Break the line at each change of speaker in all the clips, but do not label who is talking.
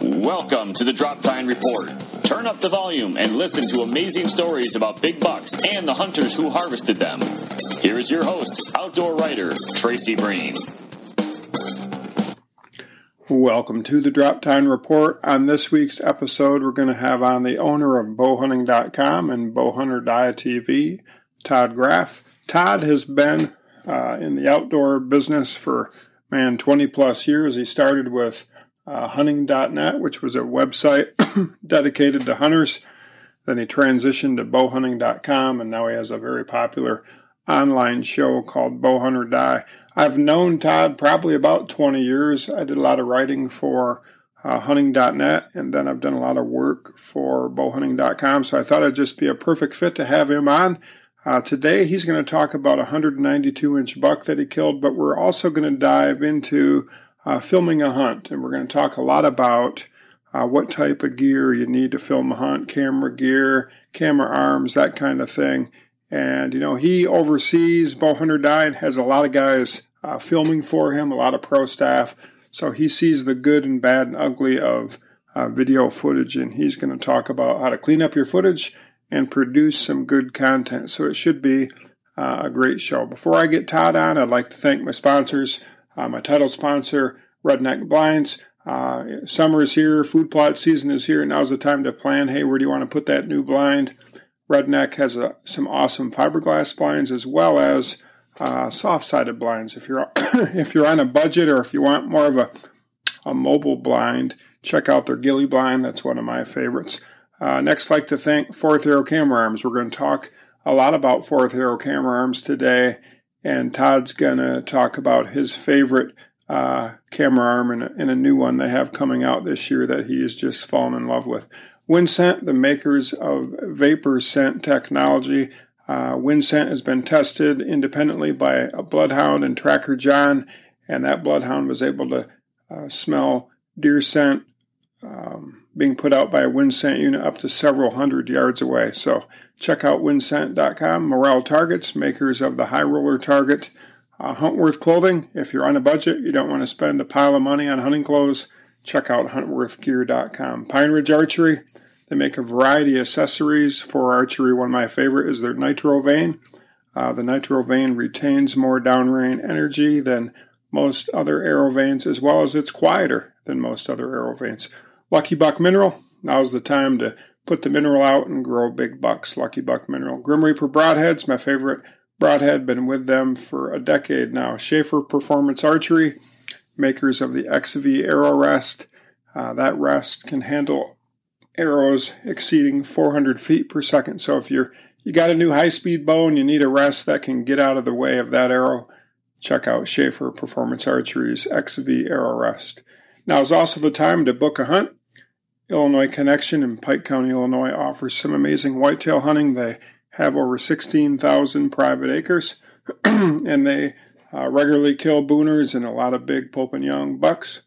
Welcome to the Drop Time Report. Turn up the volume and listen to amazing stories about big bucks and the hunters who harvested them. Here is your host, outdoor writer Tracy Breen.
Welcome to the Drop Time Report. On this week's episode, we're going to have on the owner of bowhunting.com and Bowhunter TV, Todd Graf. Todd has been uh, in the outdoor business for, man, 20 plus years. He started with uh, hunting.net, which was a website dedicated to hunters. Then he transitioned to bowhunting.com, and now he has a very popular online show called Bowhunt or Die. I've known Todd probably about 20 years. I did a lot of writing for uh, hunting.net, and then I've done a lot of work for bowhunting.com, so I thought it'd just be a perfect fit to have him on. Uh, today, he's going to talk about a 192 inch buck that he killed, but we're also going to dive into uh, filming a hunt, and we're going to talk a lot about uh, what type of gear you need to film a hunt, camera gear, camera arms, that kind of thing. And you know, he oversees Bowhunt or Die and has a lot of guys uh, filming for him, a lot of pro staff. So he sees the good and bad and ugly of uh, video footage, and he's going to talk about how to clean up your footage and produce some good content. So it should be uh, a great show. Before I get Todd on, I'd like to thank my sponsors. Uh, my title sponsor, Redneck Blinds. Uh, summer is here, food plot season is here. Now's the time to plan. Hey, where do you want to put that new blind? Redneck has a, some awesome fiberglass blinds as well as uh, soft-sided blinds. If you're if you're on a budget or if you want more of a a mobile blind, check out their Ghillie blind. That's one of my favorites. Uh, next, I'd like to thank Fourth Arrow Camera Arms. We're going to talk a lot about Fourth Arrow Camera Arms today and Todd's going to talk about his favorite uh, camera arm and a, and a, new one they have coming out this year that he has just fallen in love with. Winscent, the makers of Vapor Scent technology. Uh, has been tested independently by a bloodhound and Tracker John, and that bloodhound was able to uh, smell deer scent um, being put out by a Winscent unit up to several hundred yards away. So check out winscent.com. Morrell Targets, makers of the High Roller Target. Uh, Huntworth Clothing, if you're on a budget, you don't want to spend a pile of money on hunting clothes, check out huntworthgear.com. Pine Ridge Archery, they make a variety of accessories for archery. One of my favorite is their Nitro Vane. Uh, the Nitro Vane retains more downrange energy than most other arrow vanes, as well as it's quieter than most other arrow vanes. Lucky Buck Mineral. Now's the time to put the mineral out and grow big bucks. Lucky Buck Mineral. Grim Reaper Broadheads, my favorite broadhead. Been with them for a decade now. Schaefer Performance Archery, makers of the XV Arrow Rest. Uh, that rest can handle arrows exceeding 400 feet per second. So if you're you got a new high speed bow and you need a rest that can get out of the way of that arrow, check out Schaefer Performance Archery's XV Arrow Rest. Now is also the time to book a hunt. Illinois Connection in Pike County, Illinois offers some amazing whitetail hunting. They have over 16,000 private acres and they uh, regularly kill booners and a lot of big Pope and Young bucks.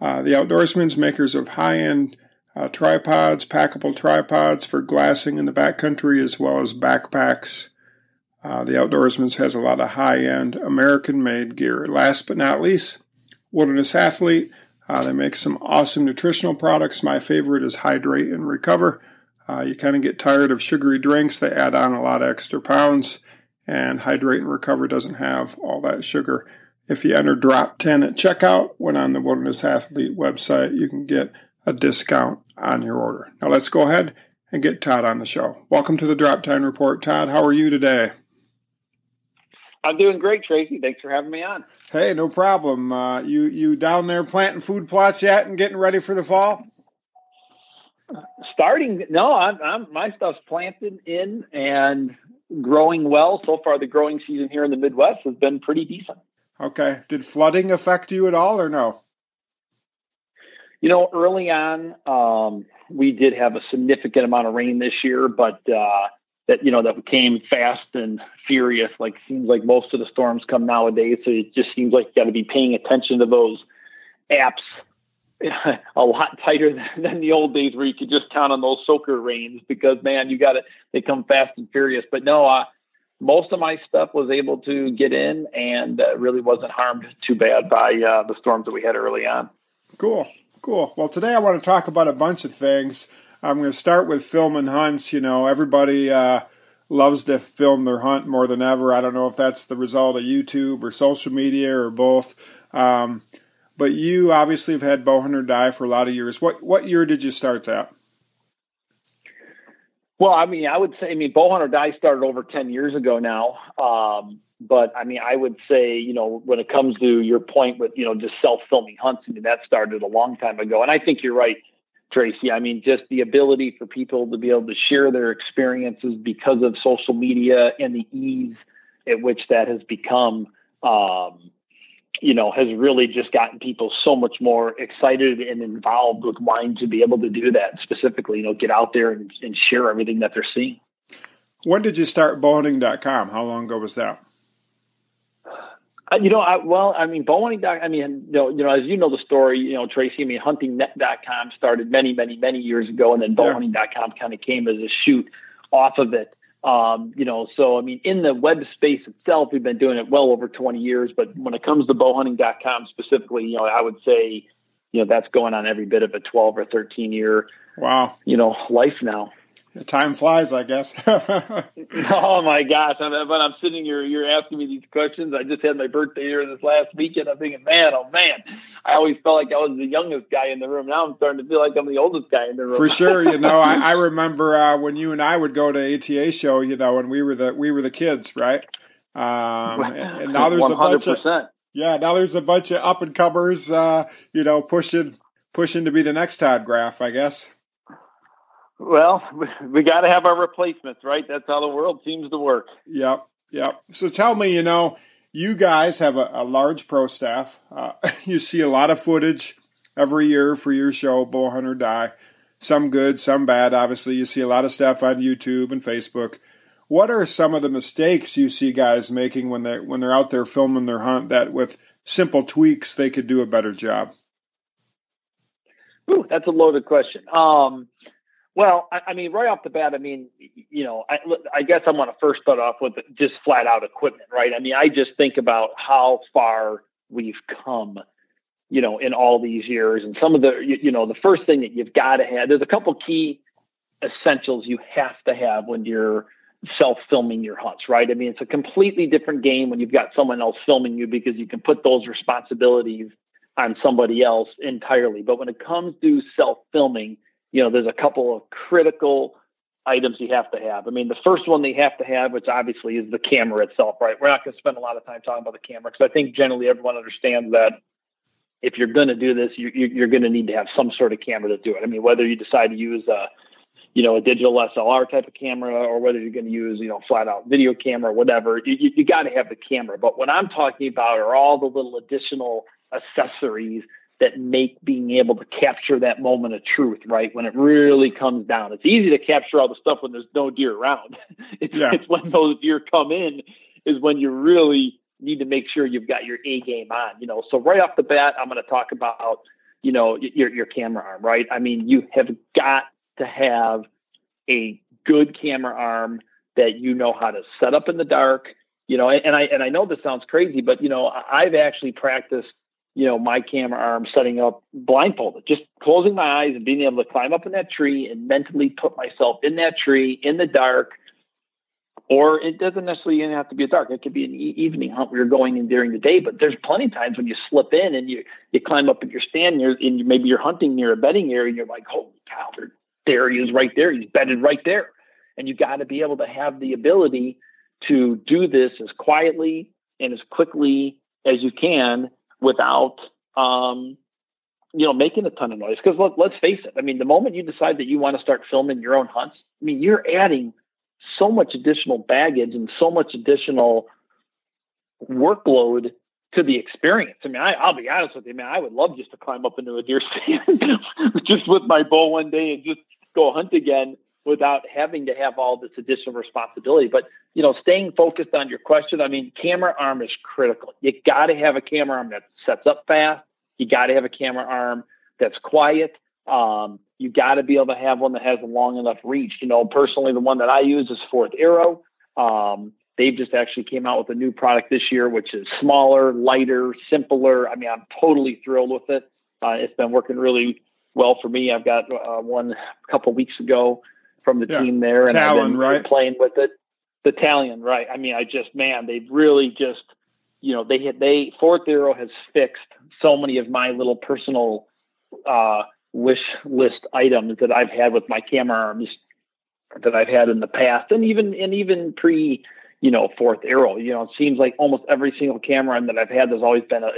Uh, the Outdoorsman's makers of high end uh, tripods, packable tripods for glassing in the backcountry, as well as backpacks. Uh, the Outdoorsman's has a lot of high end American made gear. Last but not least, Wilderness Athlete uh, they make some awesome nutritional products. My favorite is Hydrate and Recover. Uh, you kind of get tired of sugary drinks, they add on a lot of extra pounds, and Hydrate and Recover doesn't have all that sugar. If you enter drop 10 at checkout when on the Wilderness Athlete website, you can get a discount on your order. Now let's go ahead and get Todd on the show. Welcome to the Drop Time Report. Todd, how are you today?
I'm doing great, Tracy. Thanks for having me on.
Hey, no problem. Uh, you you down there planting food plots yet and getting ready for the fall?
Starting, no, I'm, I'm my stuff's planted in and growing well so far. The growing season here in the Midwest has been pretty decent.
Okay. Did flooding affect you at all, or no?
You know, early on, um, we did have a significant amount of rain this year, but uh, that you know that came fast and furious like seems like most of the storms come nowadays so it just seems like you got to be paying attention to those apps a lot tighter than, the old days where you could just count on those soaker rains because man you got it they come fast and furious but no uh, most of my stuff was able to get in and uh, really wasn't harmed too bad by uh, the storms that we had early on
cool Cool. Well, today I want to talk about a bunch of things. I'm going to start with film and hunts. You know, everybody uh, loves to film their hunt more than ever. I don't know if that's the result of YouTube or social media or both. Um, but you obviously have had Bowhunt or Die for a lot of years. What what year did you start that?
Well, I mean, I would say, I mean, Bowhunt or Die started over 10 years ago now. Um, but I mean, I would say, you know, when it comes to your point with, you know, just self filming hunts, I mean, that started a long time ago. And I think you're right, Tracy. I mean, just the ability for people to be able to share their experiences because of social media and the ease at which that has become, um, you know, has really just gotten people so much more excited and involved with wine to be able to do that specifically, you know, get out there and, and share everything that they're seeing.
When did you start bowhunting.com? How long ago was that?
Uh, you know, I, well, I mean, bowhunting. I mean, you know, you know, as you know the story, you know, Tracy. I mean, huntingnet.com started many, many, many years ago, and then bowhunting.com kind of came as a shoot off of it. Um, you know, so I mean, in the web space itself, we've been doing it well over 20 years. But when it comes to bowhunting.com specifically, you know, I would say, you know, that's going on every bit of a 12 or 13 year,
wow,
you know, life now.
Time flies, I guess.
oh my gosh! I'm, but I'm sitting here, you're asking me these questions. I just had my birthday here this last weekend. I'm thinking, man, oh man, I always felt like I was the youngest guy in the room. Now I'm starting to feel like I'm the oldest guy in the room.
For sure, you know, I, I remember uh, when you and I would go to ATA show, you know, when we were the we were the kids, right? Um, and, and now there's 100%. a bunch of yeah, now there's a bunch of up and comers, uh, you know, pushing pushing to be the next Todd Graf, I guess.
Well, we got to have our replacements, right? That's how the world seems to work.
Yep, yep. So tell me, you know, you guys have a, a large pro staff. Uh, you see a lot of footage every year for your show, Bowhunt or Die. Some good, some bad. Obviously, you see a lot of stuff on YouTube and Facebook. What are some of the mistakes you see guys making when they when they're out there filming their hunt that with simple tweaks they could do a better job?
Ooh, that's a loaded question. Um, well, I, I, mean, right off the bat, I mean, you know, I, I guess I want to first start off with just flat out equipment, right? I mean, I just think about how far we've come, you know, in all these years, and some of the, you, you know, the first thing that you've got to have. There's a couple key essentials you have to have when you're self-filming your hunts, right? I mean, it's a completely different game when you've got someone else filming you because you can put those responsibilities on somebody else entirely. But when it comes to self-filming you know, there's a couple of critical items you have to have. I mean, the first one they have to have, which obviously is the camera itself, right? We're not going to spend a lot of time talking about the camera because I think generally everyone understands that if you're going to do this, you, you're going to need to have some sort of camera to do it. I mean, whether you decide to use a, you know, a digital SLR type of camera or whether you're going to use, you know, flat out video camera, whatever, you, you, you got to have the camera. But what I'm talking about are all the little additional accessories that make being able to capture that moment of truth, right? When it really comes down. It's easy to capture all the stuff when there's no deer around. it's, yeah. it's when those deer come in is when you really need to make sure you've got your A game on, you know. So right off the bat, I'm going to talk about, you know, your your camera arm, right? I mean, you have got to have a good camera arm that you know how to set up in the dark, you know, and I and I know this sounds crazy, but you know, I've actually practiced you know, my camera arm setting up blindfolded, just closing my eyes and being able to climb up in that tree and mentally put myself in that tree in the dark. Or it doesn't necessarily even have to be dark. It could be an e- evening hunt where you're going in during the day. But there's plenty of times when you slip in and you you climb up and you're standing there and maybe you're hunting near a bedding area and you're like, holy cow, there, there he is right there. He's bedded right there. And you got to be able to have the ability to do this as quietly and as quickly as you can without um, you know making a ton of noise. Because let, let's face it, I mean, the moment you decide that you want to start filming your own hunts, I mean, you're adding so much additional baggage and so much additional workload to the experience. I mean, I, will be honest with you, man. I would love just to climb up into a deer stand just with my bow one day and just go hunt again without having to have all this additional responsibility. But you know, staying focused on your question, I mean, camera arm is critical. You got to have a camera arm that sets up fast. You got to have a camera arm that's quiet. Um, you got to be able to have one that has a long enough reach. You know, personally, the one that I use is Fourth Arrow. Um, they've just actually came out with a new product this year, which is smaller, lighter, simpler. I mean, I'm totally thrilled with it. Uh, it's been working really well for me. I've got uh, one a couple weeks ago from the yeah. team there,
and Talon,
I've been
right?
playing with it. The Talon, right? I mean, I just man, they've really just you know they they Fourth Arrow has fixed so many of my little personal uh, wish list items that I've had with my camera arms that I've had in the past, and even and even pre you know Fourth Arrow. You know, it seems like almost every single camera that I've had, there's always been a,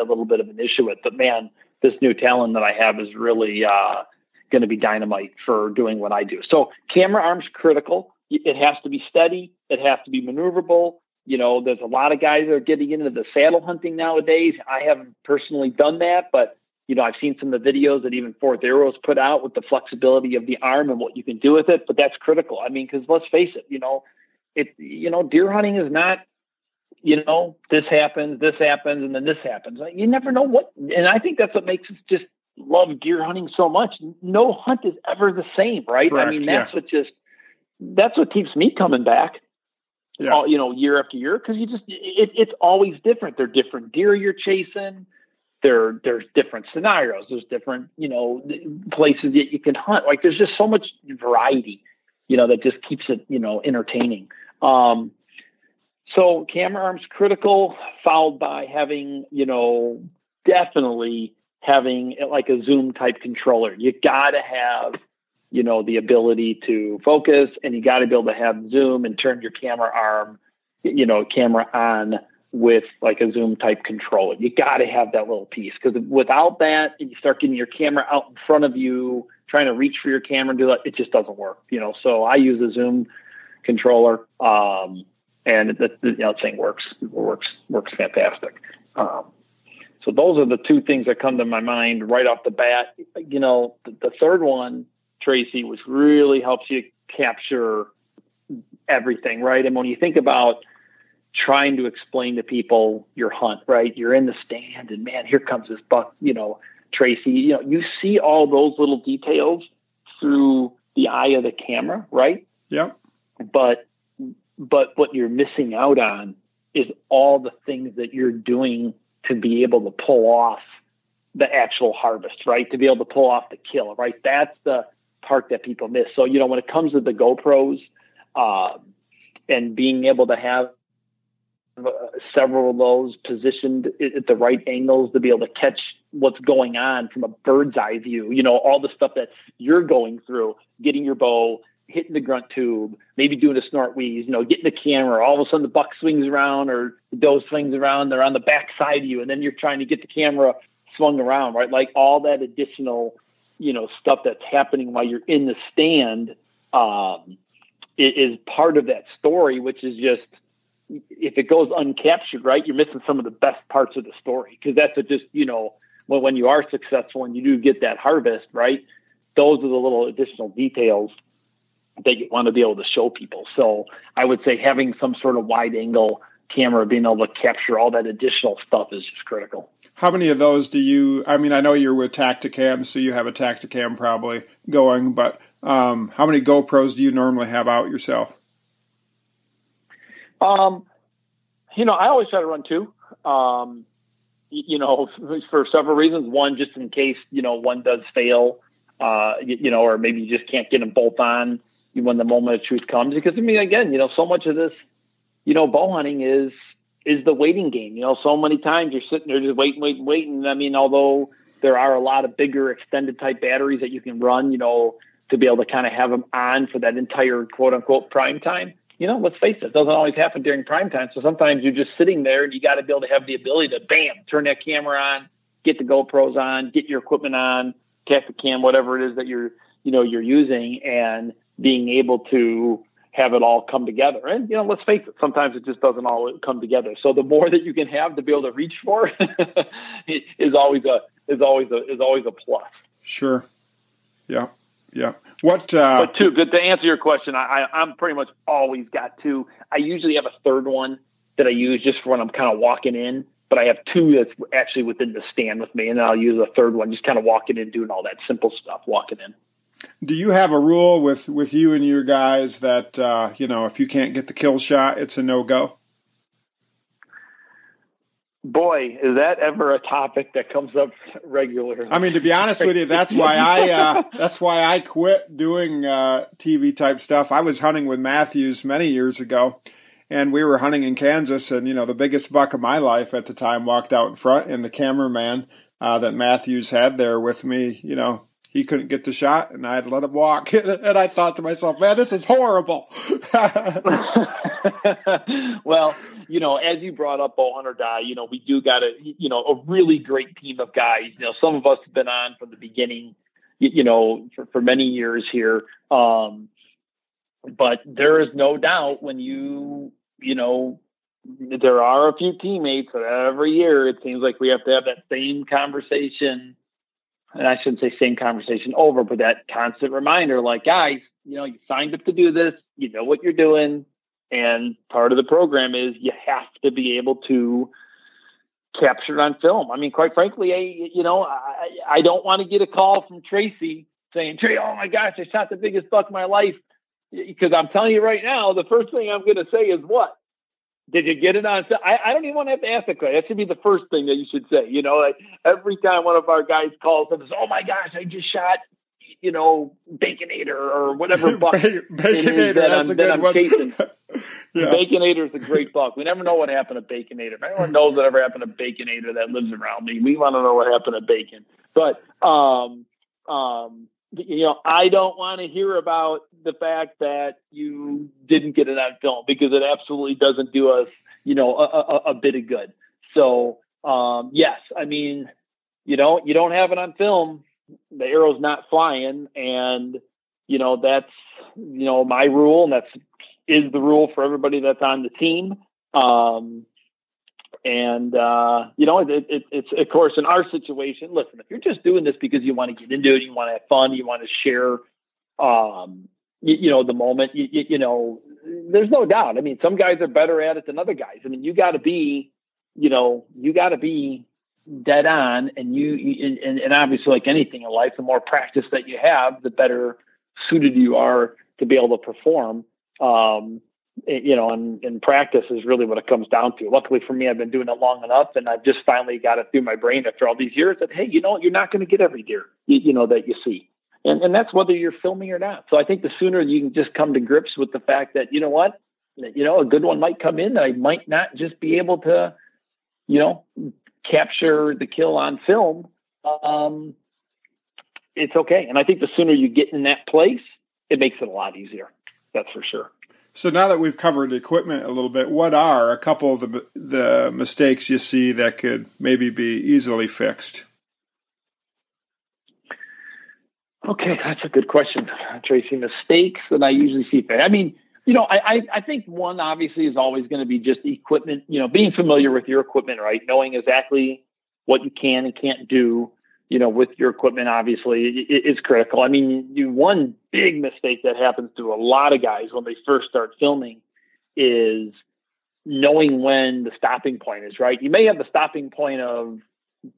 a little bit of an issue with. But man, this new Talon that I have is really uh, going to be dynamite for doing what I do. So camera arms critical. It has to be steady. It has to be maneuverable. You know, there's a lot of guys that are getting into the saddle hunting nowadays. I haven't personally done that, but you know, I've seen some of the videos that even Fourth Arrows put out with the flexibility of the arm and what you can do with it. But that's critical. I mean, because let's face it, you know, it you know, deer hunting is not, you know, this happens, this happens, and then this happens. You never know what, and I think that's what makes us just love deer hunting so much. No hunt is ever the same, right?
Correct,
I mean, that's
yeah.
what just that's what keeps me coming back.
Yeah.
All, you know, year after year, because you just it, it's always different. They're different deer you're chasing there there's different scenarios there's different you know places that you can hunt like there's just so much variety you know that just keeps it you know entertaining um so camera arms critical followed by having you know definitely having like a zoom type controller you got to have you know the ability to focus and you got to be able to have zoom and turn your camera arm you know camera on with like a zoom type controller. You got to have that little piece because without that, you start getting your camera out in front of you, trying to reach for your camera and do that. It just doesn't work, you know. So I use a zoom controller, um, and the, the you know, thing works works works fantastic. Um, so those are the two things that come to my mind right off the bat. You know, the, the third one, Tracy, which really helps you capture everything, right? And when you think about trying to explain to people your hunt, right? You're in the stand and man, here comes this buck, you know, Tracy, you know, you see all those little details through the eye of the camera, right?
Yep.
But but what you're missing out on is all the things that you're doing to be able to pull off the actual harvest, right? To be able to pull off the kill, right? That's the part that people miss. So, you know, when it comes to the GoPros, uh, and being able to have uh, several of those positioned at the right angles to be able to catch what's going on from a bird's eye view. You know, all the stuff that you're going through, getting your bow, hitting the grunt tube, maybe doing a snort wheeze, you know, getting the camera. All of a sudden the buck swings around or the doe swings around. They're on the back side of you, and then you're trying to get the camera swung around, right? Like all that additional, you know, stuff that's happening while you're in the stand um, is part of that story, which is just – if it goes uncaptured, right, you're missing some of the best parts of the story because that's a just you know when when you are successful and you do get that harvest, right, those are the little additional details that you want to be able to show people. So I would say having some sort of wide angle camera being able to capture all that additional stuff is just critical.
How many of those do you? I mean, I know you're with Tactacam, so you have a Tactacam probably going, but um, how many GoPros do you normally have out yourself?
Um, you know, I always try to run two. Um, you know, for several reasons. One, just in case you know one does fail, uh, you, you, know, or maybe you just can't get them both on when the moment of truth comes. Because I mean, again, you know, so much of this, you know, bow hunting is is the waiting game. You know, so many times you're sitting there just waiting, waiting, waiting. I mean, although there are a lot of bigger extended type batteries that you can run, you know, to be able to kind of have them on for that entire quote unquote prime time you know, let's face it, it doesn't always happen during prime time. So sometimes you're just sitting there and you got to be able to have the ability to bam, turn that camera on, get the GoPros on, get your equipment on, Tactacam, whatever it is that you're, you know, you're using and being able to have it all come together. And, you know, let's face it, sometimes it just doesn't all come together. So the more that you can have to be able to reach for is always a, is always a, is always a plus.
Sure. Yeah. Yeah. What? Uh,
but two, good to answer your question. I, I am pretty much always got two. I usually have a third one that I use just for when I'm kind of walking in. But I have two that's actually within the stand with me, and then I'll use a third one just kind of walking in, doing all that simple stuff, walking in.
Do you have a rule with with you and your guys that uh, you know if you can't get the kill shot, it's a no go?
Boy, is that ever a topic that comes up regularly?
I mean, to be honest with you, that's why I uh, that's why I quit doing uh, TV type stuff. I was hunting with Mathews many years ago, and we were hunting in Kansas, and you know the biggest buck of my life at the time walked out in front, and the cameraman uh, that Mathews had there with me, you know, he couldn't get the shot, and I had to let him walk. and I thought to myself, man, this is horrible.
well, you know, as you brought up Bowhunt or Die, you know, we do got a, you know, a really great team of guys. You know, some of us have been on from the beginning, you, you know, for, for many years here. Um, but there is no doubt when you, you know, there are a few teammates that every year it seems like we have to have that same conversation and I shouldn't say same conversation over, but that constant reminder, like, guys, you know, you signed up to do this, you know what you're doing. And part of the program is you have to be able to capture it on film. I mean, quite frankly, I, you know, I, I don't want to get a call from Tracy saying, Trey, oh my gosh, I shot the biggest buck of my life. Because I'm telling you right now, the first thing I'm going to say is what? Did you get it on? I, I don't even want to have to ask that question. That should be the first thing that you should say. You know, like every time one of our guys calls and says, "Oh my gosh, I just shot," you know, Baconator or whatever buck.
Baconator, that's I'm, a good I'm one. Chasing.
yeah. Baconator is a great buck. We never know what happened to Baconator. If anyone knows whatever happened to Baconator that lives around me, we want to know what happened to Bacon. But um, um, you know, I don't want to hear about the fact that you didn't get it on film because it absolutely doesn't do us, you know, a, a, a bit of good. So, um, yes, I mean, you know, you don't have it on film, the arrow's not flying, and you know that's you know my rule, and that's is the rule for everybody that's on the team. Um, and uh, you know, it, it, it's of course in our situation. Listen, if you're just doing this because you want to get into it, you want to have fun, you want to share, um, you, you, know, the moment. You, you, you, know, there's no doubt. I mean, some guys are better at it than other guys. I mean, you got to be, you know, you got to be dead on, and you, and, and obviously, like anything in life, the more practice that you have, the better suited you are to be able to perform. Um, you know, and, and practice is really what it comes down to. Luckily for me, I've been doing it long enough, and I've just finally got it through my brain after all these years that hey, you know, you're not going to get every deer, you, you, know, that you see, and and that's whether you're filming or not. So I think the sooner you can just come to grips with the fact that you know what, you know, a good one might come in that I might not just be able to, you know, capture the kill on film. Um, it's okay, and I think the sooner you get in that place, it makes it a lot easier. That's for sure.
So now that we've covered equipment a little bit, what are a couple of the the mistakes you see that could maybe be easily fixed?
Okay, that's a good question, Tracy. Mistakes that I usually see. I mean, you know, I, I think one obviously is always going to be just equipment. You know, being familiar with your equipment, right? Knowing exactly what you can and can't do you know, with your equipment, obviously, is critical. I mean, you, one big mistake that happens to a lot of guys when they first start filming is knowing when the stopping point is. Right? You may have the stopping point of,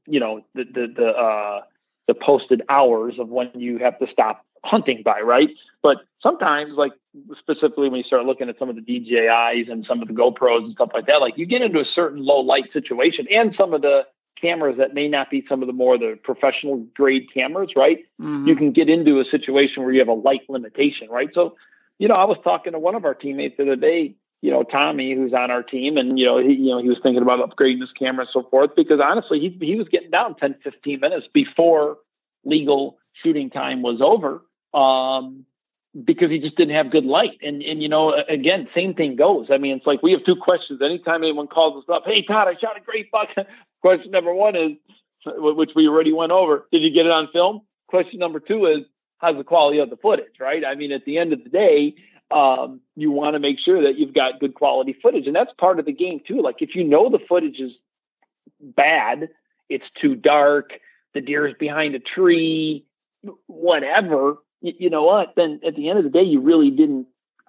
you know, the the the uh, the posted hours of when you have to stop hunting by, right? But sometimes, like specifically when you start looking at some of the DJIs and some of the GoPros and stuff like that, like you get into a certain low light situation, and some of the cameras that may not be some of the more the professional grade cameras, right? Mm-hmm. You can get into a situation where you have a light limitation, right? So, you know, I was talking to one of our teammates the other day, you know, Tommy, who's on our team, and you know, he, you know, he was thinking about upgrading his camera and so forth because honestly, he he was getting down 10, 15 minutes before legal shooting time was over. Um, because he just didn't have good light. And and you know, again, same thing goes. I mean, it's like we have two questions. Anytime anyone calls us up, hey Todd, I shot a great buck. Question number one is, which we already went over, did you get it on film? Question number two is, how's the quality of the footage? Right? I mean, at the end of the day, um, you want to make sure that you've got good quality footage, and that's part of the game too. Like if you know the footage is bad, it's too dark, the deer is behind a tree, whatever you, you know what? Then at the end of the day, you really didn't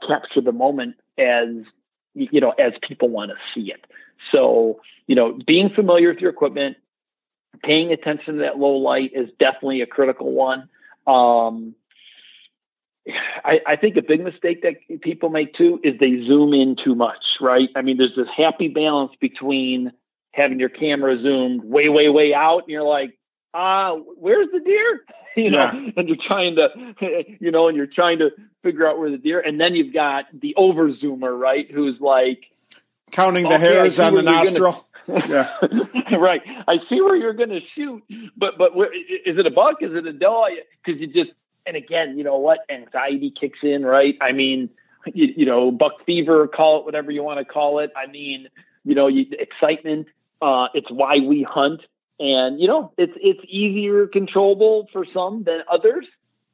capture the moment as you know as people want to see it. So you know, being familiar with your equipment, paying attention to that low light is definitely a critical one. Um, I, I, think a big mistake that people make too is they zoom in too much, right? I mean, there's this happy balance between having your camera zoomed way, way, way out, and you're like, uh, where's the deer? you know, yeah. and you're trying to, you know, and you're trying to figure out where the deer, and then you've got the over zoomer, right? Who's like
counting the okay, hairs on the nostril.
Gonna, yeah, right. I see where you're going to shoot, but but where, is it a buck? Is it a doe? Because you just and again, you know what? Anxiety kicks in, right? I mean, you, you know, buck fever, call it whatever you want to call it. I mean, you know, you, excitement. Uh, it's why we hunt and you know it's it's easier controllable for some than others.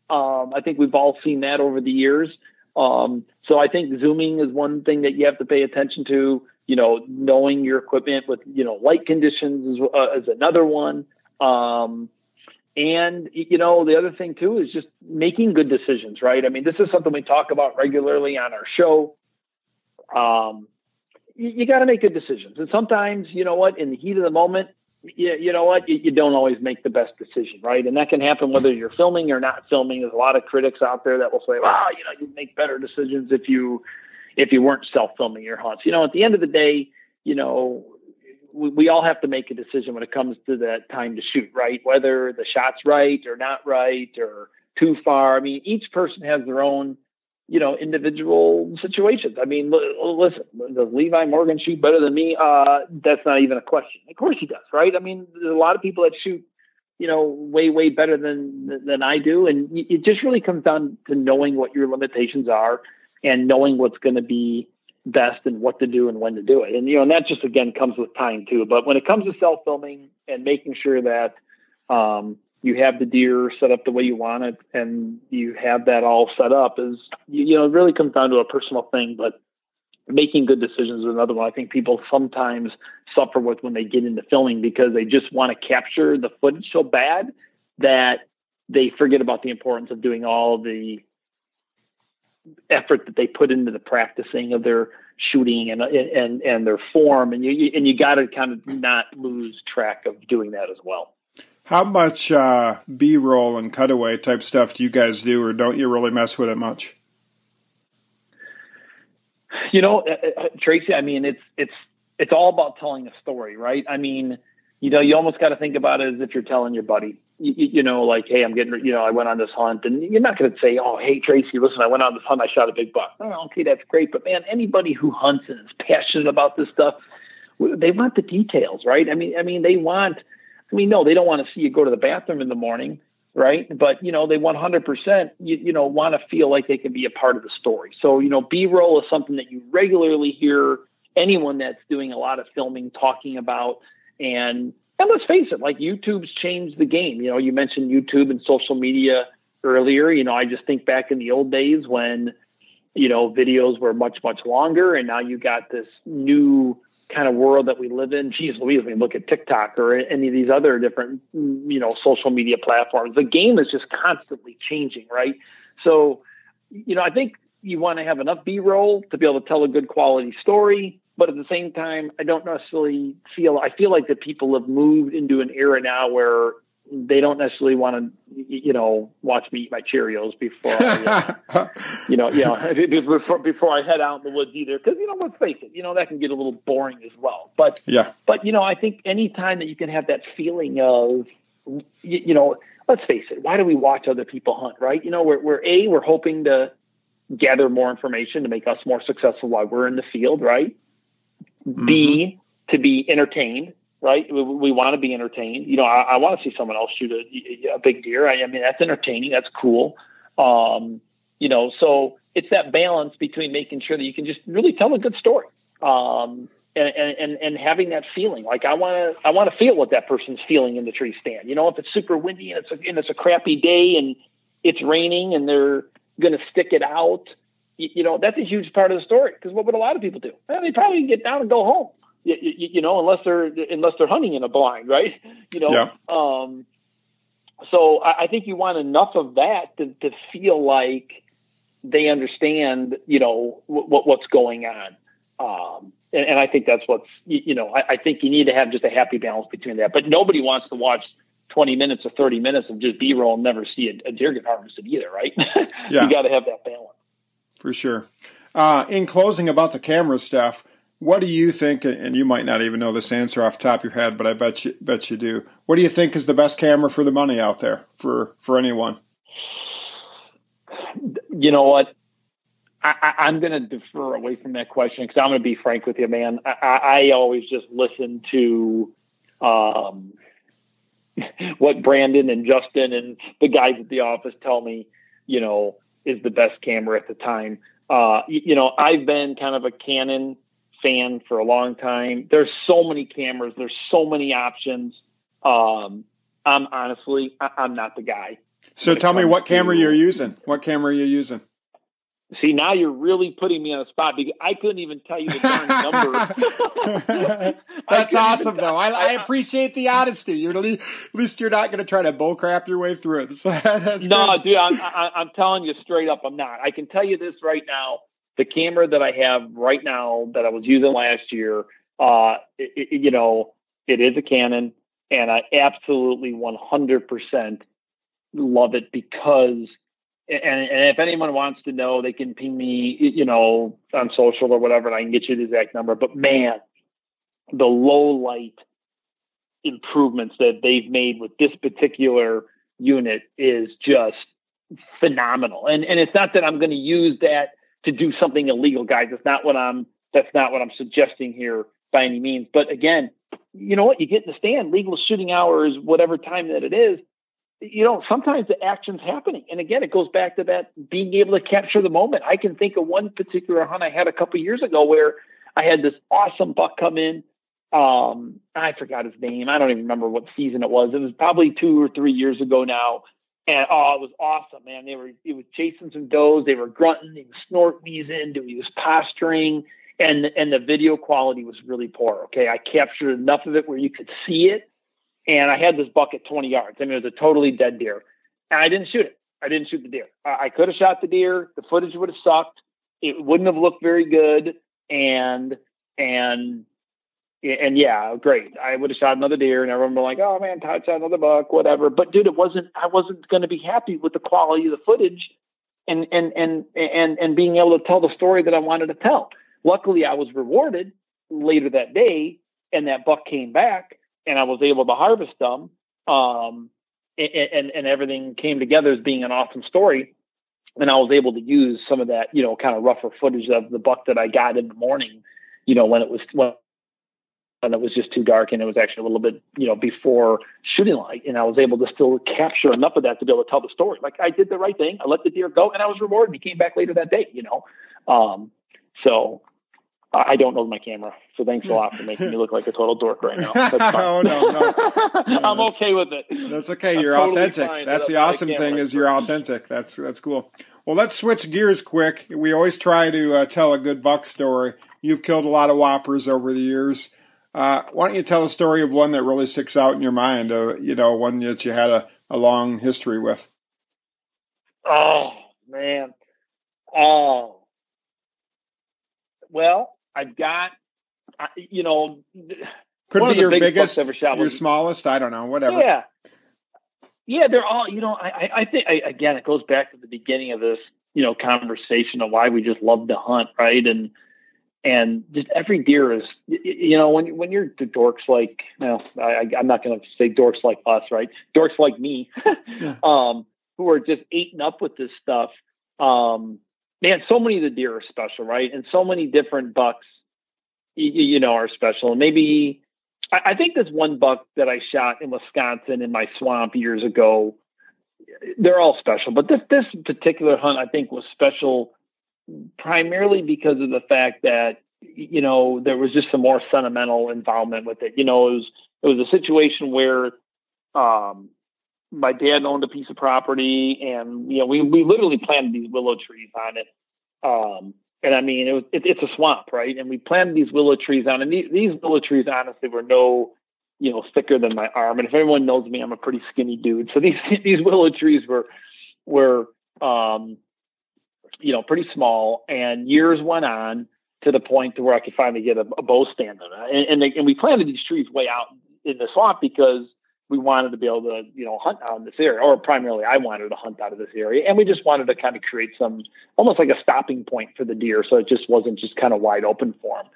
Um, I think we've all seen that over the years. Um, so I think zooming is one thing that you have to pay attention to. You know, knowing your equipment with you know light conditions is, uh, is another one. Um, and you know, the other thing too is just making good decisions. Right? I mean, this is something we talk about regularly on our show. Um, you, you got to make good decisions, and sometimes you know what, in the heat of the moment, you, you know what, you, you, don't always make the best decision, right? And that can happen whether you're filming or not filming. There's a lot of critics out there that will say, "Well, you know, you make better decisions if you if you weren't self filming your hunts." You know, at the end of the day, you know, we, we all have to make a decision when it comes to that time to shoot, right? Whether the shot's right or not right or too far. I mean, each person has their own you know, individual situations. I mean, listen, does Levi Morgan shoot better than me? Uh, that's not even a question. Of course he does, right? I mean, there's a lot of people that shoot, you know, way, way better than than I do, and it just really comes down to knowing what your limitations are and knowing what's going to be best and what to do and when to do it. And you know, and that just again comes with time too. But when it comes to self filming and making sure that um, you have the deer set up the way you want it and you have that all set up is you, know it really comes down to a personal thing but making good decisions is another one i think people sometimes suffer with when they get into filming because they just want to capture the footage so bad that they forget about the importance of doing all the effort that they put into the practicing of their shooting and and and their form and you and you got to kind of not lose track of doing that as well
how much uh, B roll and cutaway type stuff do you guys do, or don't you really mess with it much?
You know, uh, uh, Tracy. I mean, it's it's it's all about telling a story, right? I mean, you know, you almost got to think about it as if you're telling your buddy. You, you, know, like, hey, I'm getting, you know, I went on this hunt, and you're not going to say, oh, hey, Tracy, listen, I went on this hunt, I shot a big buck. Oh, okay, that's great, but man, anybody who hunts and is passionate about this stuff, they want the details, right? I mean, I mean, they want I mean, no, they don't want to see you go to the bathroom in the morning, right? But you know, they 100% you, you know want to feel like they can be a part of the story. So you know, B-roll is something that you regularly hear anyone that's doing a lot of filming talking about, and and let's face it, like YouTube's changed the game. You know, you mentioned YouTube and social media earlier. You know, I just think back in the old days when you know videos were much much longer, and now you got this new kind of world that we live in. Geez Louise, when you look at TikTok or any of these other different, you know, social media platforms, the game is just constantly changing, right? So, you know, I think you want to have enough B roll to be able to tell a good quality story. But at the same time, I don't necessarily feel, I feel like that people have moved into an era now where they don't necessarily want to, you know, watch me eat my Cheerios before, I, uh, you know, you know, before before I head out in the woods either. Because you know, let's face it, you know, that can get a little boring as well. But
yeah,
but you know, I think any time that you can have that feeling of, you, you know, let's face it, why do we watch other people hunt? Right? You know, we're we're a we're hoping to gather more information to make us more successful while we're in the field, right? Mm-hmm. B to be entertained right? We, we want to be entertained. You know, I, I want to see someone else shoot a, a big deer. I, I, mean, that's entertaining. That's cool. Um, you know, so it's that balance between making sure that you can just really tell a good story. Um, and, and, and having that feeling, like I want to, I want to feel what that person's feeling in the tree stand. You know, if it's super windy and it's a, and it's a crappy day and it's raining and they're going to stick it out, you, you, know, that's a huge part of the story. Because what would a lot of people do? Well, they probably get down and go home you, you, know, unless they're unless they're hunting in a blind, right? You know, yeah. um, so I, I, think you want enough of that to, to feel like they understand, you know, what what's going on. Um, and, and, I think that's what's, you know, I, I, think you need to have just a happy balance between that. But nobody wants to watch 20 minutes or 30 minutes of just B roll and never see a, a deer get harvested either, right? Yeah. you got to have that balance.
For sure. Uh, in closing about the camera stuff, what do you think? And you might not even know this answer off the top of your head, but I bet you bet you do. What do you think is the best camera for the money out there for for anyone?
You know what? I, am going to defer away from that question because I'm going to be frank with you, man. I, I always just listen to um, what Brandon and Justin and the guys at the office tell me, you know, is the best camera at the time. Uh, you, you know, I've been kind of a Canon fan for a long time. There's so many cameras. There's so many options. Um, I'm honestly, I, am not the guy.
So tell me what camera to, you're using. What camera are you using?
See, now you're really putting me on the spot because I couldn't even tell you the darn number.
That's awesome, though. I, I, appreciate the honesty. You're at least you're not going to try to bullcrap your way through it.
No, dude, I'm, I, I'm telling you straight up, I'm not. I can tell you this right now the camera that I have right now that I was using last year, uh, it, it, you know, it is a Canon, and I absolutely 100% love it because. And, and if anyone wants to know, they can ping me, you know, on social or whatever, and I can get you the exact number. But man, the low light improvements that they've made with this particular unit is just phenomenal. And and it's not that I'm going to use that to do something illegal, guys. That's not what I'm. That's not what I'm suggesting here by any means. But again, you know what? You get in the stand, legal shooting hours, whatever time that it is. You know, sometimes the action's happening, and again, it goes back to that being able to capture the moment. I can think of one particular hunt I had a couple years ago where I had this awesome buck come in. Um, I forgot his name. I don't even remember what season it was. It was probably two or three years ago now. And oh, it was awesome, man. They were he was chasing some does, they were grunting, he was snort wheezing, he was posturing, and and the video quality was really poor. Okay. I captured enough of it where you could see it. And I had this buck at 20 yards. I mean, it was a totally dead deer. And I didn't shoot it. I didn't shoot the deer. I, I could have shot the deer. The footage would have sucked. It wouldn't have looked very good. And and and yeah, great. I would have shot another deer, and everyone would be like, "Oh man, Todd shot another buck, whatever." But dude, it wasn't. I wasn't going to be happy with the quality of the footage, and and and and and being able to tell the story that I wanted to tell. Luckily, I was rewarded later that day, and that buck came back, and I was able to harvest them. Um, and, and and everything came together as being an awesome story, and I was able to use some of that, you know, kind of rougher footage of the buck that I got in the morning, you know, when it was when and it was just too dark and it was actually a little bit you know before shooting light and i was able to still capture enough of that to be able to tell the story. Like i did the right thing. I let the deer go and i was rewarded he came back later that day you know? Um, so i don't know my camera so thanks a lot for making me look like a total dork right now. Oh, no, no. i'm okay with it.
that's okay. You're authentic. that's the awesome thing is you're authentic. That's that's cool. Well let's switch gears quick. We always try to uh, tell a good buck story. You've killed a lot of whoppers over the years uh, why don't you tell a story of one that really sticks out in your mind? Uh, you know, one that you had a, a long history with.
Oh man. Oh. Well, I've got, you know,
could be your biggest, ever shot your was, smallest. I don't know, whatever.
Yeah, yeah, they're all. You know, I, I think I, again, it goes back to the beginning of this, you know, conversation of why we just love to hunt, right? And and just every deer is you know when when you're the dorks like well I, am not going to say dorks like us right? Dorks like me. Yeah. um, who are just eating up with this stuff. Um, man so many of the deer are special right? And so many different bucks you, you know are special. And maybe I, I think this one buck that I shot in Wisconsin in my swamp years ago they're all special. But this this particular hunt I think was special primarily because of the fact that you know there was just some more sentimental involvement with it. You know, it was it was a situation where um, my dad owned a piece of property, and you know we we literally planted these willow trees on it. Um, and I mean, it was it, it's a swamp, right? And we planted these willow trees on, and these, these willow trees honestly were no you know thicker than my arm. And if everyone knows me, I'm a pretty skinny dude. So these these willow trees were were um, you know, pretty small. And years went on to the point to where I could finally get a, a bow stand on it. And, and, they, and we planted these trees way out in the swamp because we wanted to be able to, you know, hunt out in this area, or primarily I wanted to hunt out of this area. And we just wanted to kind of create some, almost like a stopping point for the deer. So it just wasn't just kind of wide open for them.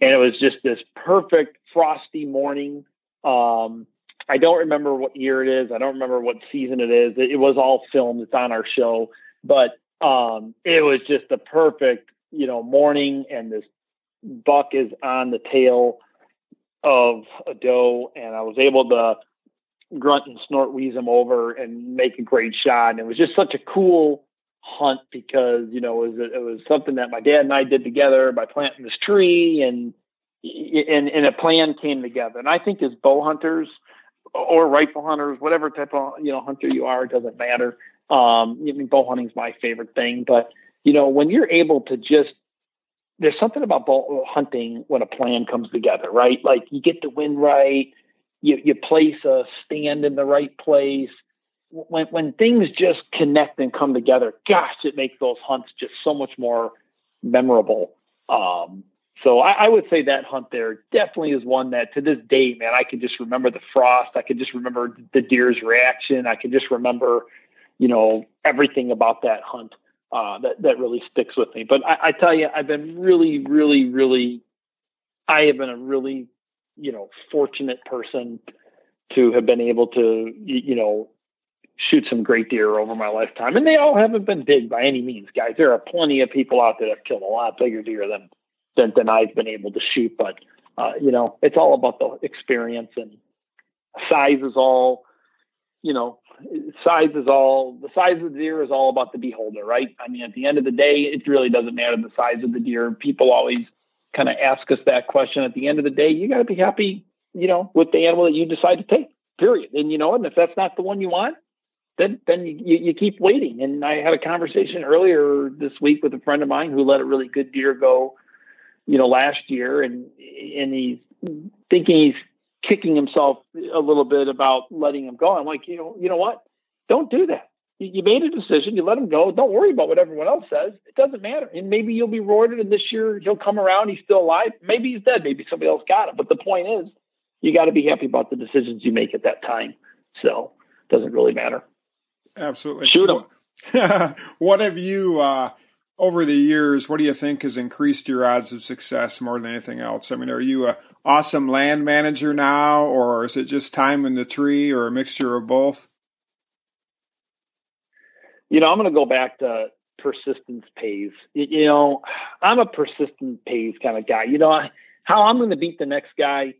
and it was just this perfect frosty morning. Um, I don't remember what year it is. I don't remember what season it is. It, it was all filmed. It's on our show, but um, it was just the perfect, you know, morning. And this buck is on the tail of a doe, and I was able to grunt and snort wheeze him over and make a great shot. And it was just such a cool hunt because you know it was it was something that my dad and I did together by planting this tree and and and a plan came together. And I think as bow hunters or rifle hunters, whatever type of you know hunter you are, it doesn't matter. Um, I mean, bow hunting is my favorite thing, but you know when you're able to just there's something about bow hunting when a plan comes together, right? Like you get the wind right, you you place a stand in the right place when when things just connect and come together, gosh, it makes those hunts just so much more memorable. Um, so I, I, would say that hunt there definitely is one that to this day, man, I can just remember the frost. I can just remember the deer's reaction. I can just remember, you know, everything about that hunt uh, that that really sticks with me. But I, I tell you, I've been really, really, really, I have been a really, you know, fortunate person to have been able to, you know, shoot some great deer over my lifetime. And they all haven't been big by any means, guys. There are plenty of people out there that have killed a lot bigger deer than than, than I've been able to shoot. But uh, you know, it's all about the experience and size is all, you know, size is all the size of the deer is all about the beholder, right? I mean, at the end of the day, it really doesn't matter the size of the deer. People always kind of ask us that question. At the end of the day, you got to be happy, you know, with the animal that you decide to take. Period. And you know, and if that's not the one you want, then then you, you keep waiting. And I had a conversation earlier this week with a friend of mine who let a really good deer go, you know, last year, and and he's thinking he's kicking himself a little bit about letting him go. I'm like, you know, you know what? Don't do that. You, you made a decision. You let him go. Don't worry about what everyone else says. It doesn't matter. And maybe you'll be rewarded. And this year he'll come around. He's still alive. Maybe he's dead. Maybe somebody else got him. But the point is, you got to be happy about the decisions you make at that time. So it doesn't really matter.
Absolutely.
Shoot them.
what have you, uh, over the years, what do you think has increased your odds of success more than anything else? I mean, are you a awesome land manager now, or is it just time in the tree, or a mixture of both?
You know, I'm going to go back to persistence pays. You know, I'm a persistent pays kind of guy. You know, how I'm going to beat the next guy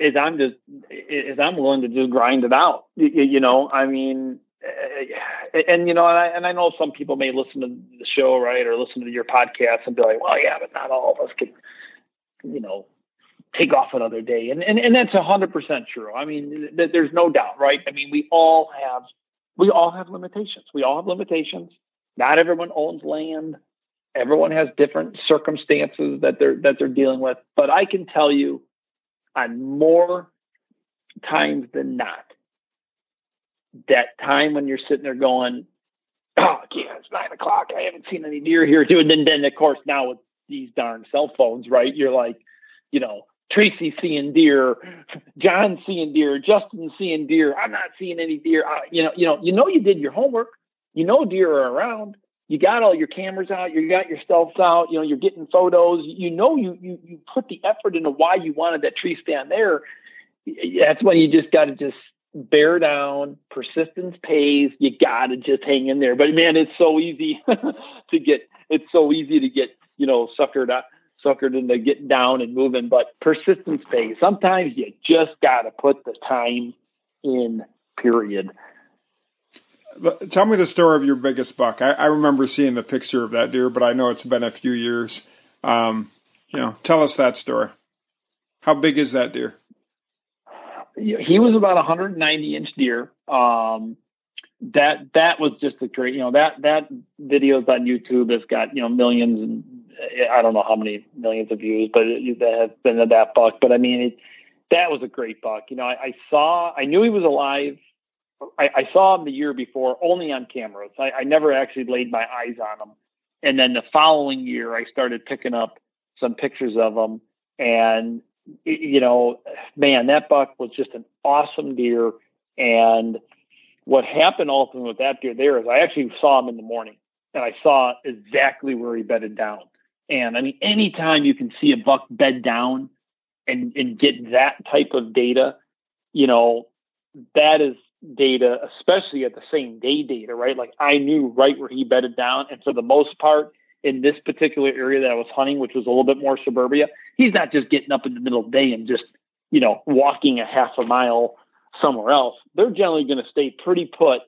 is I'm just is I'm willing to just grind it out. You, you know, I mean, uh, and you know, and I, and I know some people may listen to the show, right, or listen to your podcast and be like, well, yeah, but not all of us can, you know, take off another day. And, and, and that's a hundred percent true. I mean, th- there's no doubt, right? I mean, we all have, we all have limitations. We all have limitations. Not everyone owns land. Everyone has different circumstances that they're, that they're dealing with. But I can tell you on more times than not, that time when you're sitting there going, oh, yeah, it's nine o'clock. I haven't seen any deer here too. And then, then of course, now with these darn cell phones, right? You're like, you know, Tracy seeing deer, John seeing deer, Justin seeing deer. I'm not seeing any deer. Uh, you know, you know, you know, you did your homework. You know, deer are around. You got all your cameras out. You got your stealths out. You know, you're getting photos. You know, you you you put the effort into why you wanted that tree stand there. That's when you just got to just bear down, persistence pays. You got to just hang in there. But man, it's so easy to get. It's so easy to get you know suckered up, suckered into getting down and moving. But persistence pays. Sometimes you just got to put the time in. Period.
Tell me the story of your biggest buck. I, I, remember seeing the picture of that deer, but I know it's been a few years. Um, you know, tell us that story. How big is that deer?
He was about 190 inch deer. Um, that that was just a great, you know, that that video's on YouTube has got you know millions and I don't know how many millions of views, but it, that has been that buck. But I mean, it, that was a great buck. You know, I, I saw, I knew he was alive. I, I, saw him the year before only on cameras. I, I never actually laid my eyes on him. And then the following year, I started picking up some pictures of him, and you know, man, that buck was just an awesome deer. And what happened ultimately with that deer there is I actually saw him in the morning and I saw exactly where he bedded down. And I mean, anytime you can see a buck bed down and, and get that type of data, you know, that is data, especially at the same day data, right? Like I knew right where he bedded down. And for the most part, in this particular area that I was hunting, which was a little bit more suburbia, he's not just getting up in the middle of the day and just, you know, walking a half a mile somewhere else. They're generally going to stay pretty put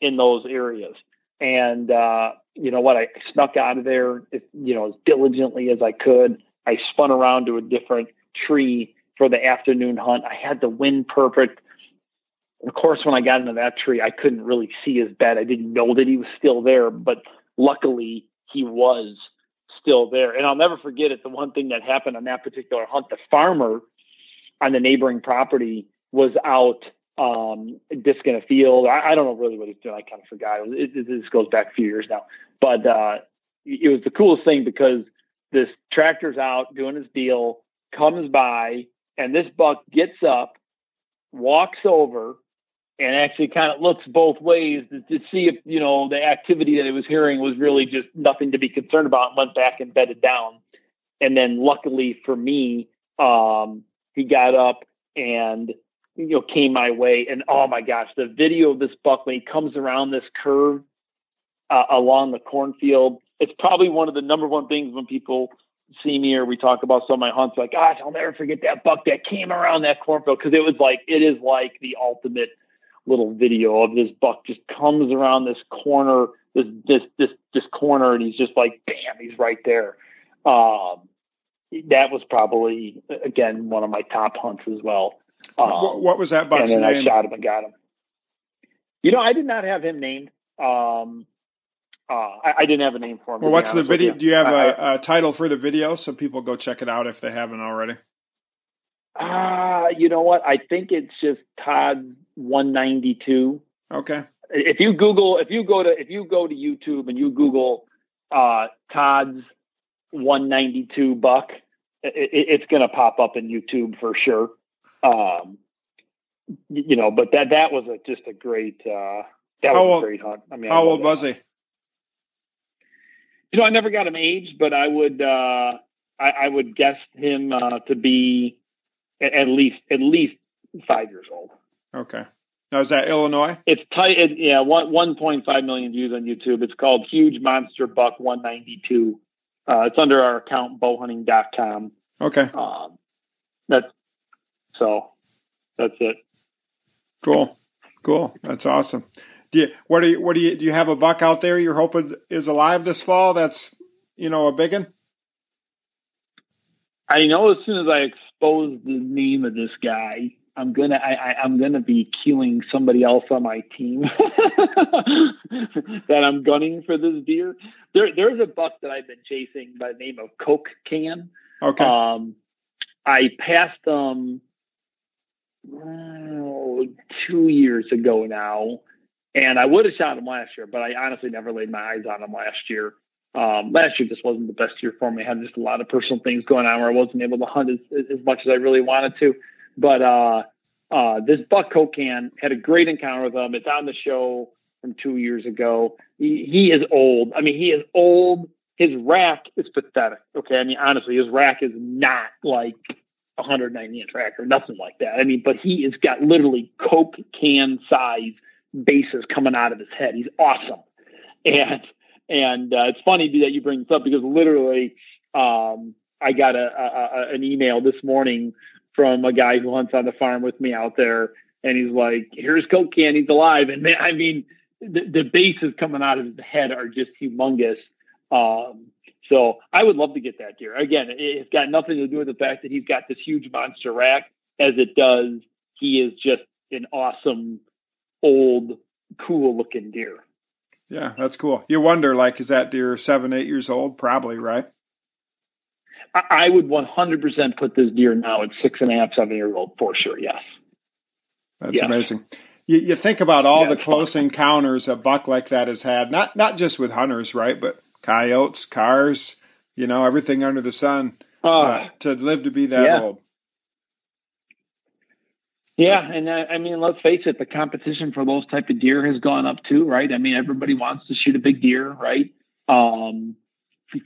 in those areas. And uh, you know what? I snuck out of there, you know, as diligently as I could. I spun around to a different tree for the afternoon hunt. I had the wind perfect. Of course, when I got into that tree, I couldn't really see his bed. I didn't know that he was still there, but luckily he was still there. And I'll never forget it. The one thing that happened on that particular hunt, the farmer on the neighboring property was out um, a field. I, I, don't know really what he's doing. I kind of forgot. It, it, this goes back a few years now, but uh, it was the coolest thing because this tractor's out doing his deal, comes by, and this buck gets up, walks over, and actually kind of looks both ways to, to, see if you know the activity that he was hearing was really just nothing to be concerned about. And went back and bedded down, and then luckily for me, um, he got up and you know came my way. And oh my gosh, the video of this buck when he comes around this curve uh, along the cornfield, it's probably one of the number one things when people see me or we talk about some of my hunts. Like, gosh, I'll never forget that buck that came around that cornfield because it was like it is like the ultimate little video of this buck just comes around this corner, this this this this corner, and he's just like, bam, he's right there. Um, that was probably again one of my top hunts as well.
Um, what, was that buck's
and then
name?
I shot him and got him. You know, I did not have him named. Um, uh, I, I, didn't have a name for him.
Well, what's the video? You. Do you have a, a, title for the video so people go check it out if they haven't already?
Ah, uh, you know what? I think it's just Todd 192.
Okay.
If you Google, if you go to, if you go to YouTube and you Google uh, Todd's 192 buck, it, it's going to pop up in YouTube for sure. Um, you know, but that that was a, just a great uh, that was old, a great hunt. I mean,
how old was he?
You know, I never got him aged, but I would uh, I, I would guess him uh, to be at least at least five years old.
Okay. Now is that Illinois?
It's tight. It, yeah, one one point five million views on YouTube. It's called Huge Monster Buck one ninety two. Uh, it's under our account bowhunting.com.
Okay.
Um, that's so. That's it.
Cool. Cool. That's awesome. Do you what do you what do you do you have a buck out there you're hoping is alive this fall? That's you know a big one.
I know as soon as I expose the name of this guy, I'm gonna I, I am gonna be killing somebody else on my team that I'm gunning for this deer. There there's a buck that I've been chasing by the name of Coke Can.
Okay.
Um, I passed them oh, two years ago now, and I would have shot him last year, but I honestly never laid my eyes on him last year. Um, last year just wasn't the best year for me. I had just a lot of personal things going on where I wasn't able to hunt as, as much as I really wanted to. But uh, uh, this Buck Coke Can had a great encounter with him. It's on the show from two years ago. He, he is old. I mean, he is old. His rack is pathetic. Okay. I mean, honestly, his rack is not like 190 inch rack or nothing like that. I mean, but he has got literally Coke can size bases coming out of his head. He's awesome. And and uh, it's funny that you bring this up because literally, um, I got a, a, a, an email this morning from a guy who hunts on the farm with me out there, and he's like, "Here's Coke Can, he's alive." And I mean, the, the bases coming out of his head are just humongous. Um, so I would love to get that deer. Again, it's got nothing to do with the fact that he's got this huge monster rack, as it does. He is just an awesome, old, cool looking deer.
Yeah, that's cool. You wonder, like, is that deer seven, eight years old? Probably, right?
I would 100% put this deer now at six and a half, seven year old for sure. Yes.
That's yes. amazing. You, you, think about all yeah, the close fun. encounters a buck like that has had, not not just with hunters, right? But coyotes, cars, you know, everything under the sun. Uh, uh, to live to be that
yeah.
old.
Yeah, and I, I mean, let's face it, the competition for those type of deer has gone up too, right? I mean, everybody wants to shoot a big deer, right? Um,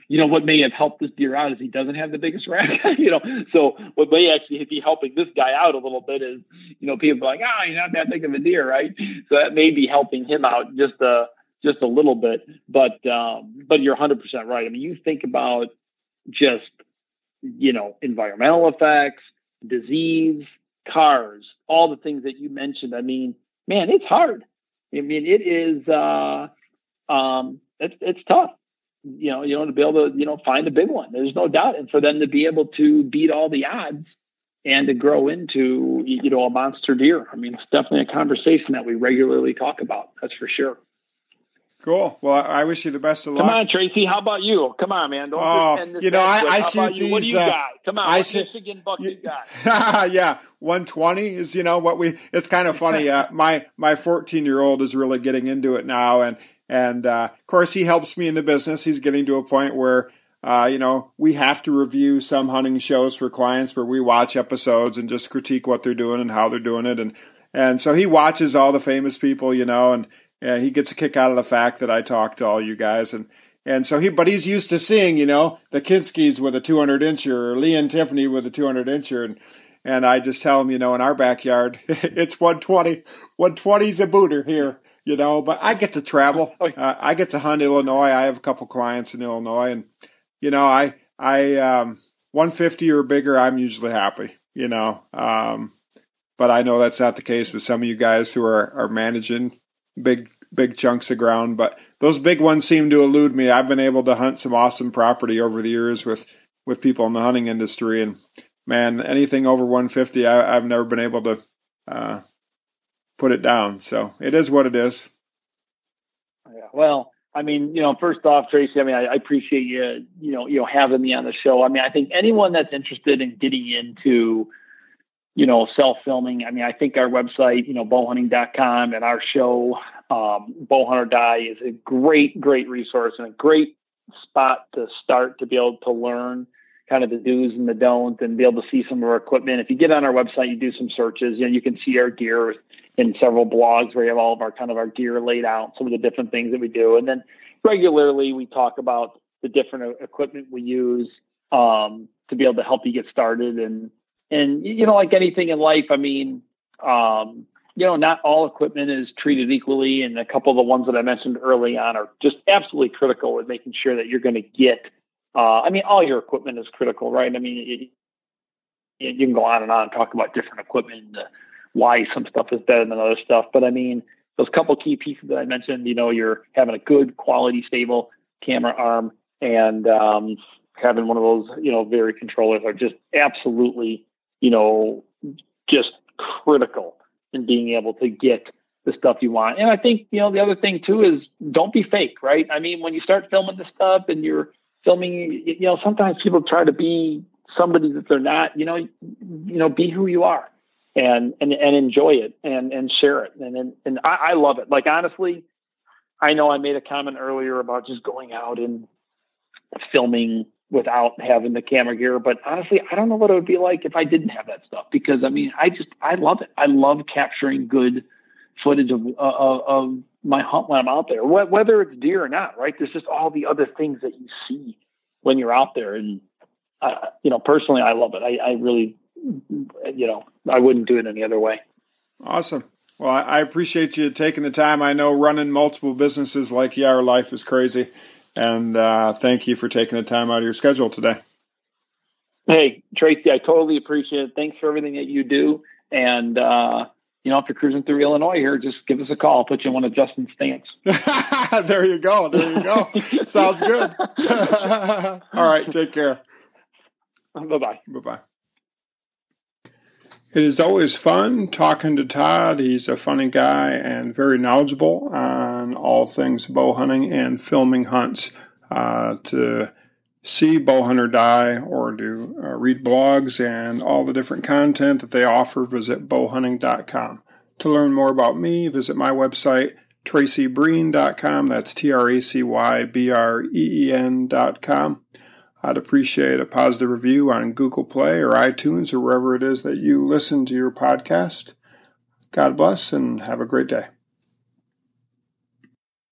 you know what may have helped this deer out is he doesn't have the biggest rack. you know, so what may actually be helping this guy out a little bit is you know people like, oh, he's not that big of a deer, right? So that may be helping him out just a just a little bit. But um, but you're 100 percent right. I mean, you think about just you know environmental effects, disease, cars, all the things that you mentioned. I mean, man, it's hard. I mean, it is. Uh, um, it's it's tough. You know, you know, to be able to you know find a big one. There's no doubt, and for them to be able to beat all the odds and to grow into you know a monster deer. I mean, it's definitely a conversation that we regularly talk about. That's for sure.
Cool. Well, I wish you the best of
luck. Come on, Tracy. How about you? Come on, man. Don't oh,
you know, I, I shoot
these. What do you uh, got? Come on, I shoot, Michigan buck you,
got? yeah, one twenty is you know what we. It's kind of funny. Uh, my my fourteen year old is really getting into it now, and and uh, of course he helps me in the business. He's getting to a point where. Uh, you know, we have to review some hunting shows for clients where we watch episodes and just critique what they're doing and how they're doing it. And, and so he watches all the famous people, you know, and, he gets a kick out of the fact that I talk to all you guys, and and so he, but he's used to seeing, you know, the Kinskis with a 200 incher or Lee and Tiffany with a 200 incher, and and I just tell him, you know, in our backyard, it's 120, 120's a booter here, you know. But I get to travel, oh, uh, I get to hunt Illinois. I have a couple clients in Illinois, and you know, I I um, 150 or bigger, I'm usually happy, you know. Um, but I know that's not the case with some of you guys who are are managing big big chunks of ground. But those big ones seem to elude me. I've been able to hunt some awesome property over the years with with people in the hunting industry, and man, anything over 150, I, have never been able to uh, put it down. So it is what it is.
Yeah. Well, I mean, you know, first off, Tracy, I mean, I, I, appreciate you, you know, you know, having me on the show. I mean, I think anyone that's interested in getting into you know, self filming. I mean, I think our website, you know, bowhunting.com and our show, um, Bowhunt or Die, is a great, great resource and a great spot to start to be able to learn kind of the do's and the don'ts and be able to see some of our equipment. If you get on our website, you do some searches, you know, you can see our gear in several blogs where you have all of our kind of our gear laid out, some of the different things that we do. And then regularly we talk about the different equipment we use um, to be able to help you get started and and you know, like anything in life, I mean, um, you know, not all equipment is treated equally, and a couple of the ones that I mentioned early on are just absolutely critical in making sure that you're going to get. Uh, I mean, all your equipment is critical, right? I mean, it, you can go on and on and talk about different equipment, why some stuff is better than other stuff, but I mean, those couple key pieces that I mentioned, you know, you're having a good quality, stable camera arm, and um, having one of those, you know, very controllers are just absolutely you know, just critical in being able to get the stuff you want. And I think, you know, the other thing too is don't be fake, right? I mean, when you start filming this stuff and you're filming, you know, sometimes people try to be somebody that they're not, you know, you know, be who you are and, and, and enjoy it and, and share it. And, and, and I, I love it. Like, honestly, I know I made a comment earlier about just going out and filming without having the camera gear. But honestly, I don't know what it would be like if I didn't have that stuff because I mean, I just, I love it. I love capturing good footage of, of my hunt when I'm out there, whether it's deer or not, right? There's just all the other things that you see when you're out there. And, uh, you know, personally, I love it. I, I really, you know, I wouldn't do it any other way.
Awesome. Well, I appreciate you taking the time. I know running multiple businesses like you are, life is crazy. And uh, thank you for taking the time out of your schedule today.
Hey, Tracy, I totally appreciate it. Thanks for everything that you do. And, uh, you know, if you're cruising through Illinois here, just give us a call. I'll put you in one of Justin's stands.
there you go. There you go. Sounds good. All right. Take care.
Bye bye.
Bye bye. It is always fun talking to Todd. He's a funny guy and very knowledgeable on all things bow hunting and filming hunts. Uh, to see Bowhunt or Die or to uh, read blogs and all the different content that they offer, visit bowhunting.com. To learn more about me, visit my website, tracybreen.com. That's T R A C Y B R E E N.com. I'd appreciate a positive review on Google Play or iTunes or wherever it is that you listen to your podcast. God bless and have a great day.